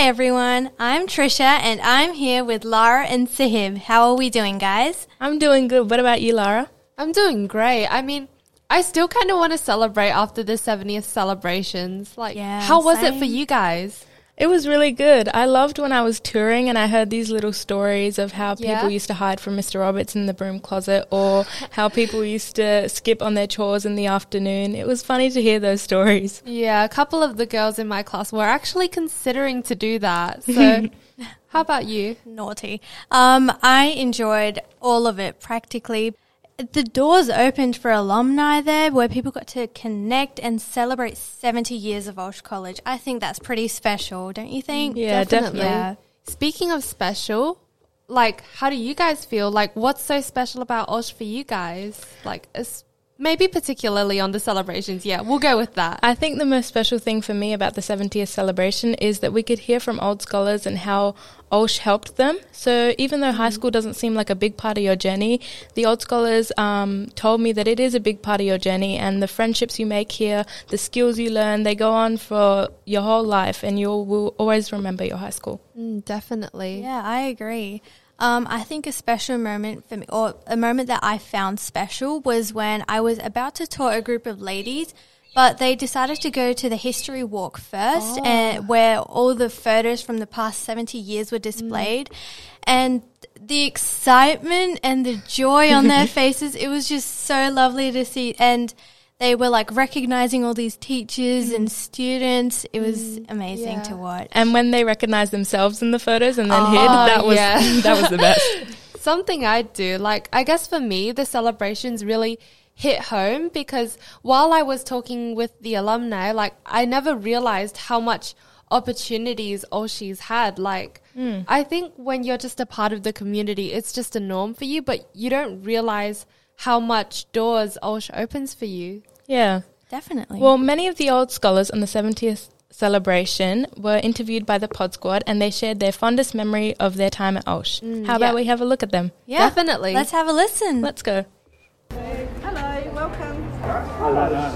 Hi everyone, I'm Trisha and I'm here with Lara and Sahib. How are we doing, guys? I'm doing good. What about you, Lara? I'm doing great. I mean, I still kind of want to celebrate after the 70th celebrations. Like, Yeah, how was it for you guys? It was really good. I loved when I was touring and I heard these little stories of how Yeah. people used to hide from Mr. Roberts in the broom closet or how people used to skip on their chores in the afternoon. It was funny to hear those stories. Yeah, a couple of the girls in my class were actually considering to do that. So, how about you? Naughty. Um, I enjoyed all of it practically. The doors opened for alumni there where people got to connect and celebrate 70 years of Olsh College. I think that's pretty special, don't you think? Yeah, definitely. Yeah. Speaking of special, like, how do you guys feel? Like, what's so special about Olsh for you guys? Like, es- maybe particularly on the celebrations. Yeah, we'll go with that. I think the most special thing for me about the 70th celebration is that we could hear from old scholars and how Olsh helped them. So even though high school doesn't seem like a big part of your journey, the old scholars um, told me that it is a big part of your journey and the friendships you make here, the skills you learn, they go on for your whole life and you will always remember your high school. Mm, definitely. Yeah, I agree. Um, I think a special moment for me, or a moment that I found special, was when I was about to tour a group of ladies, but they decided to go to the history walk first, and where all the photos from the past seventy years were displayed, and the excitement and the joy on their faces, it was just so lovely to see, and. They were like recognizing all these teachers and mm. students. It was mm. amazing yeah. to watch. And when they recognized themselves in the photos and then Oh, hid, that was yeah. that was the best. Something I do, like, I guess for me, the celebrations really hit home because while I was talking with the alumni, like, I never realized how much opportunities Oshi's had. Like, mm. I think when you're just a part of the community, it's just a norm for you, but you don't realize how much doors Olsh opens for you. Yeah. Definitely. Well, many of the old scholars on the 70th celebration were interviewed by the Pod Squad and they shared their fondest memory of their time at Olsh. Mm, How about yeah. we have a look at them? Yeah, Definitely. Let's have a listen. Let's go. Hello, welcome. Hello,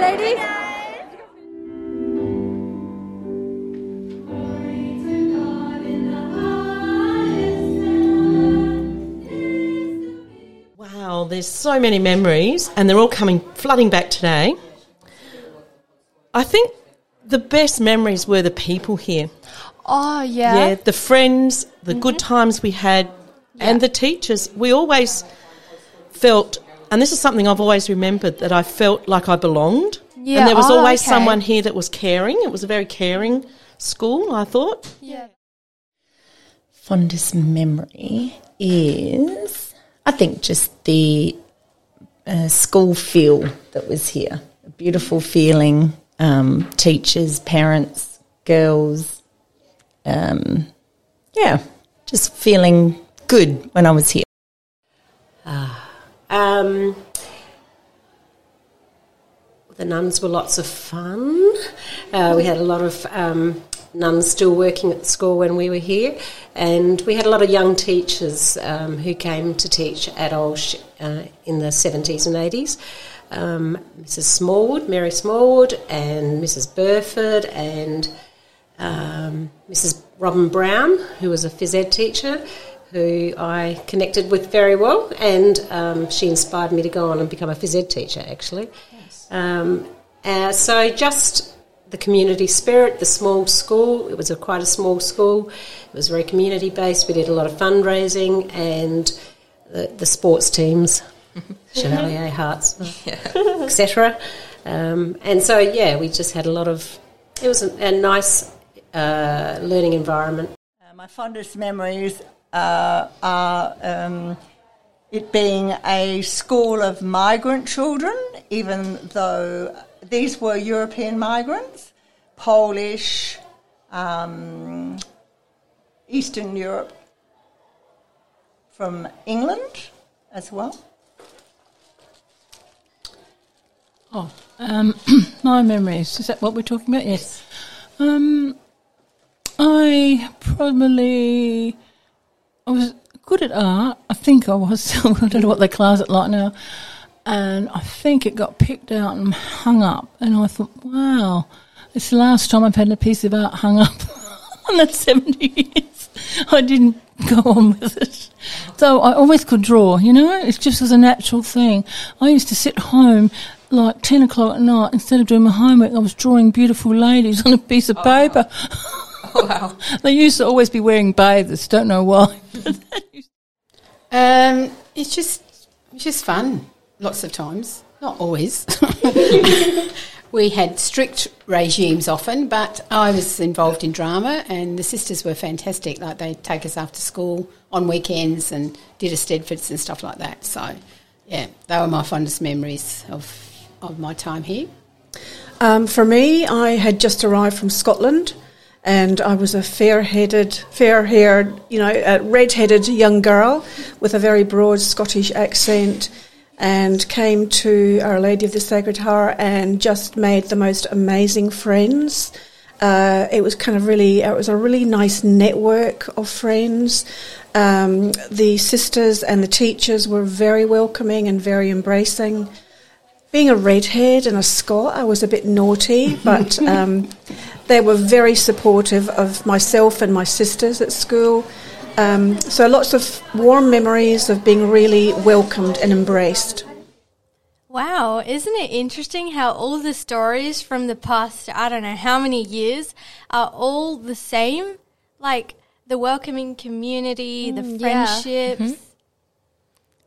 ladies. Wow, there's so many memories, and they're all coming flooding back today. I think the best memories were the people here. oh, Yeah, yeah. the friends, the good times we had, and the teachers. We always felt, and this is something I've always remembered, that I felt like I belonged. Yeah, And there was oh, always okay. someone here that was caring. It was a very caring school, I thought. Yeah. fondest memory is, I think, just the uh, school feel that was here. A beautiful feeling. Um, teachers, parents, girls. Um, yeah, just feeling good when I was here. Um, the nuns were lots of fun. Uh, we had a lot of um, nuns still working at the school when we were here, and we had a lot of young teachers um, who came to teach at Olsh uh, in the 70s and 80s. Um, Mrs. Smallwood, Mary Smallwood, and Mrs. Burford, and um, Mrs. Robin Brown, who was a phys ed teacher, who I connected with very well, and um, she inspired me to go on and become a phys ed teacher, actually. Um, uh, so just the community spirit, the small school. It was a quite a small school. It was very community based. We did a lot of fundraising and the, the sports teams, Chevalier Hearts, etc. Um, and so yeah, we just had a lot of. It was a, a nice uh, learning environment. Uh, my fondest memories are um, it being a school of migrant children, even though these were European migrants, Polish, um, Eastern Europe, from England as well. Oh, um, my memories. Is that what we're talking about? Yes. Um, I probably I was good at art. I think I was. I don't know what they class it like now. And I think it got picked out and hung up. And I thought, wow, it's the last time I've had a piece of art hung up. and that's 70 years. I didn't go on with it. So I always could draw, you know, it just was a natural thing. I used to sit home like 10 o'clock at night, instead of doing my homework, I was drawing beautiful ladies on a piece of oh. paper. Wow. they used to always be wearing bathers, don't know why. Um, it's just it's just fun. Lots of times, not always. we had strict regimes often, but I was involved in drama, and the sisters were fantastic. Like they'd take us after school on weekends and did eisteddfods and stuff like that. So, yeah, they were my fondest memories of of my time here. Um, for me, I had just arrived from Scotland, and I was a fair-headed, fair-haired, you know, red-headed young girl with a very broad Scottish accent, and came to Our Lady of the Sacred Heart and just made the most amazing friends. Uh, it was kind of really, it was a really nice network of friends. Um, the sisters and the teachers were very welcoming and very embracing being a redhead and a Scot, I was a bit naughty, but um, they were very supportive of myself and my sisters at school. Um, so lots of warm memories of being really welcomed and embraced. Wow, isn't it interesting how all the stories from the past, I don't know how many years, are all the same? Like the welcoming community, the Mm, yeah. friendships.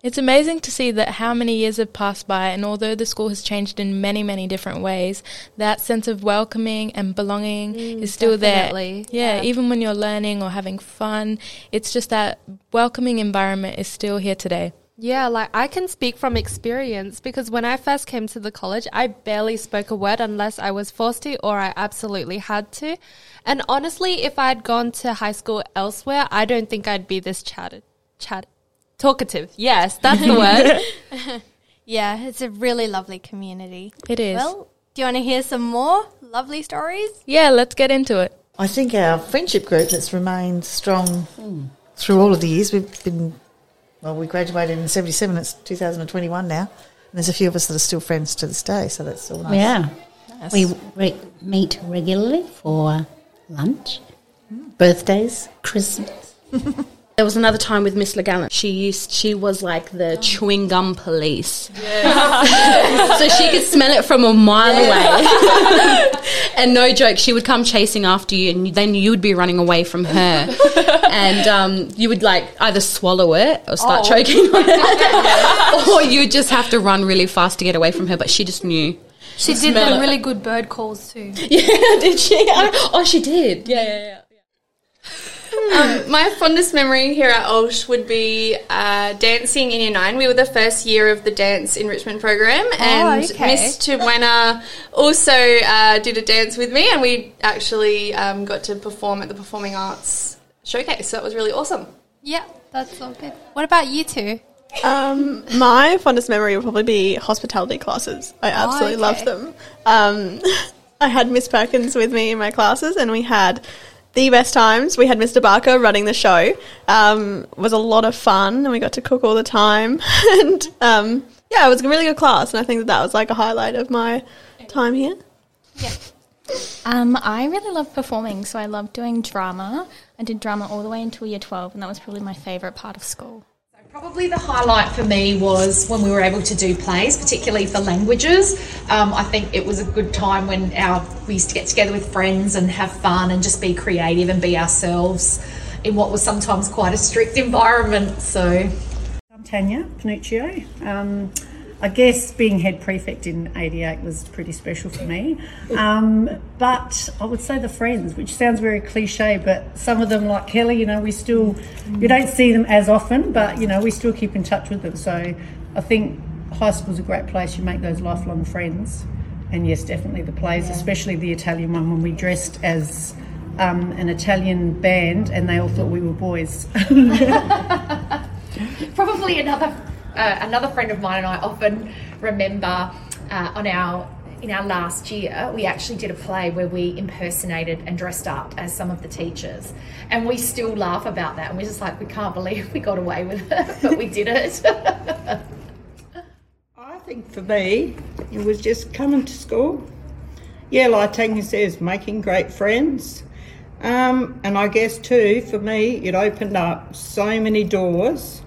It's amazing to see that how many years have passed by, and although the school has changed in many, many different ways, that sense of welcoming and belonging mm, is still definitely, there. Yeah, yeah. even when you're learning or having fun, it's just that welcoming environment is still here today. Yeah, like I can speak from experience because when I first came to the college, I barely spoke a word unless I was forced to or I absolutely had to. And honestly, if I'd gone to high school elsewhere, I don't think I'd be this chatted, chat, talkative. Yes, that's the word. Yeah, it's a really lovely community. It is. Well, do you want to hear some more lovely stories? yeah, let's get into it. I think our friendship group has remained strong through all of the years. We've been, well, we graduated in 77, it's 2021 now. And there's a few of us that are still friends to this day, so that's all nice. Yeah. We re- meet regularly for lunch, mm. birthdays, Christmas. There was another time with Miss LeGallant. She used she was like the chewing gum police. so she could smell it from a mile away. and no joke, she would come chasing after you and then you would be running away from her. and um, you would like either swallow it or start Oh. choking on it. or you would just have to run really fast to get away from her, but she just knew. She did Smell the really good bird calls too. Yeah, did she? Oh, she did. Yeah, yeah, yeah. Um, my fondest memory here at Olsh would be uh, dancing in year nine. We were the first year of the dance enrichment program, and okay. Miss Chibuena also uh, did a dance with me, and we actually um, got to perform at the Performing Arts Showcase. So that was really awesome. Yeah, that's all good. What about you two? Um, my fondest memory would probably be hospitality classes. I absolutely okay. loved them. Um, I had Miss Perkins with me in my classes, and we had the best times. We had Mr. Barker running the show. Um, was a lot of fun, and we got to cook all the time. and um, yeah, it was a really good class, and I think that that was like a highlight of my time here. Um, I really love performing, so I love doing drama. I did drama all the way until year 12, and that was probably my favourite part of school. Probably the highlight for me was when we were able to do plays, particularly for languages. Um, I think it was a good time when our we used to get together with friends and have fun and just be creative and be ourselves in what was sometimes quite a strict environment. So I'm Tanya Panuccio. Um, I guess being head prefect in 88 was pretty special for me. Um, but I would say the friends, which sounds very cliche, but some of them, like Kelly, you know, we still, you don't see them as often, but, you know, we still keep in touch with them. So I think high school's a great place. You make those lifelong friends. And yes, definitely the plays, especially the Italian one when we dressed as um, an Italian band and they all thought we were boys. probably another uh, another friend of mine and I often remember uh, on our in our last year, we actually did a play where we impersonated and dressed up as some of the teachers. And we still laugh about that. And we're just like, we can't believe we got away with it, but we did it. I think for me, it was just coming to school. Yeah, like Tanya says, making great friends. Um, and I guess too, for me, it opened up so many doors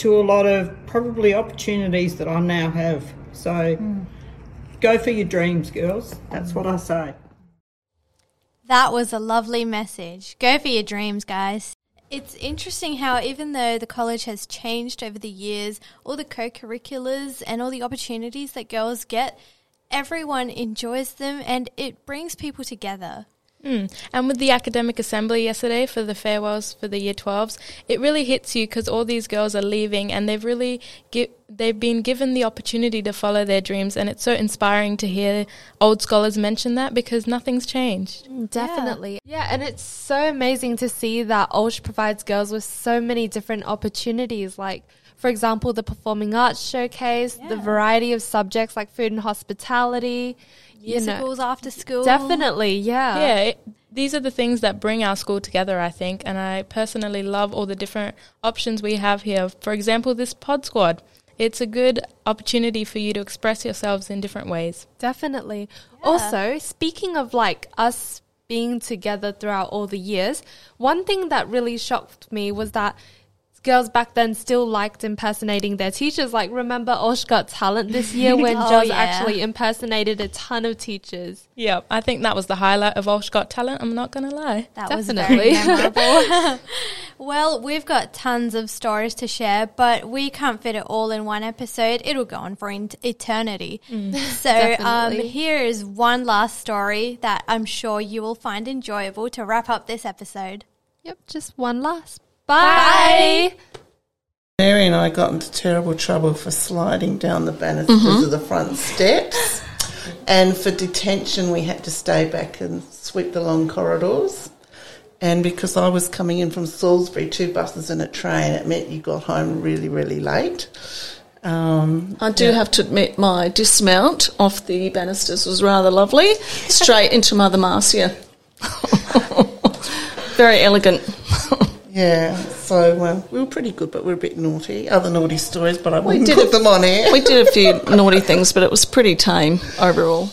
to a lot of probably opportunities that I now have. So hmm. go for your dreams, girls. That's what I hmm. say. That was a lovely message. Go for your dreams, guys. It's interesting how, even though the college has changed over the years, all the co curriculars and all the opportunities that girls get, everyone enjoys them and it brings people together. Mm. And with the academic assembly yesterday for the farewells for the year 12s, it really hits you because all these girls are leaving and they've really gi- they've been given the opportunity to follow their dreams and it's so inspiring to hear old scholars mention that because nothing's changed. Definitely. Yeah. and it's so amazing to see that Olsh provides girls with so many different opportunities. Like, for example, the performing arts showcase, the variety of subjects like food and hospitality, you know. Musicals after school. Definitely, yeah. Yeah, it, these are the things that bring our school together, I think, and I personally love all the different options we have here. For example, this pod squad. It's a good opportunity for you to express yourselves in different ways. Definitely. Also, speaking of like us being together throughout all the years, one thing that really shocked me was that girls back then still liked impersonating their teachers. Like, remember Olsh Got Talent this year when Oh, Joz yeah. actually impersonated a ton of teachers? Yeah, I think that was the highlight of Olsh Got Talent. I'm not going to lie. That was Definitely. very memorable. well, we've got tons of stories to share, but we can't fit it all in one episode. It'll go on for in- eternity. So, um, here is one last story that I'm sure you will find enjoyable to wrap up this episode. Yep, just one last. Bye. Mary and I got into terrible trouble for sliding down the banisters Mhm. of the front steps. And for detention, we had to stay back and sweep the long corridors. And because I was coming in from Salisbury, two buses and a train, it meant you got home really, really late. Um, I do yeah. have to admit my dismount off the banisters was rather lovely. Straight into Mother Marcia. Very elegant. Yeah, so um, we were pretty good, but we were a bit naughty. Other naughty stories, but I We wouldn't did put a- them on air. We did a few naughty things, but it was pretty tame overall.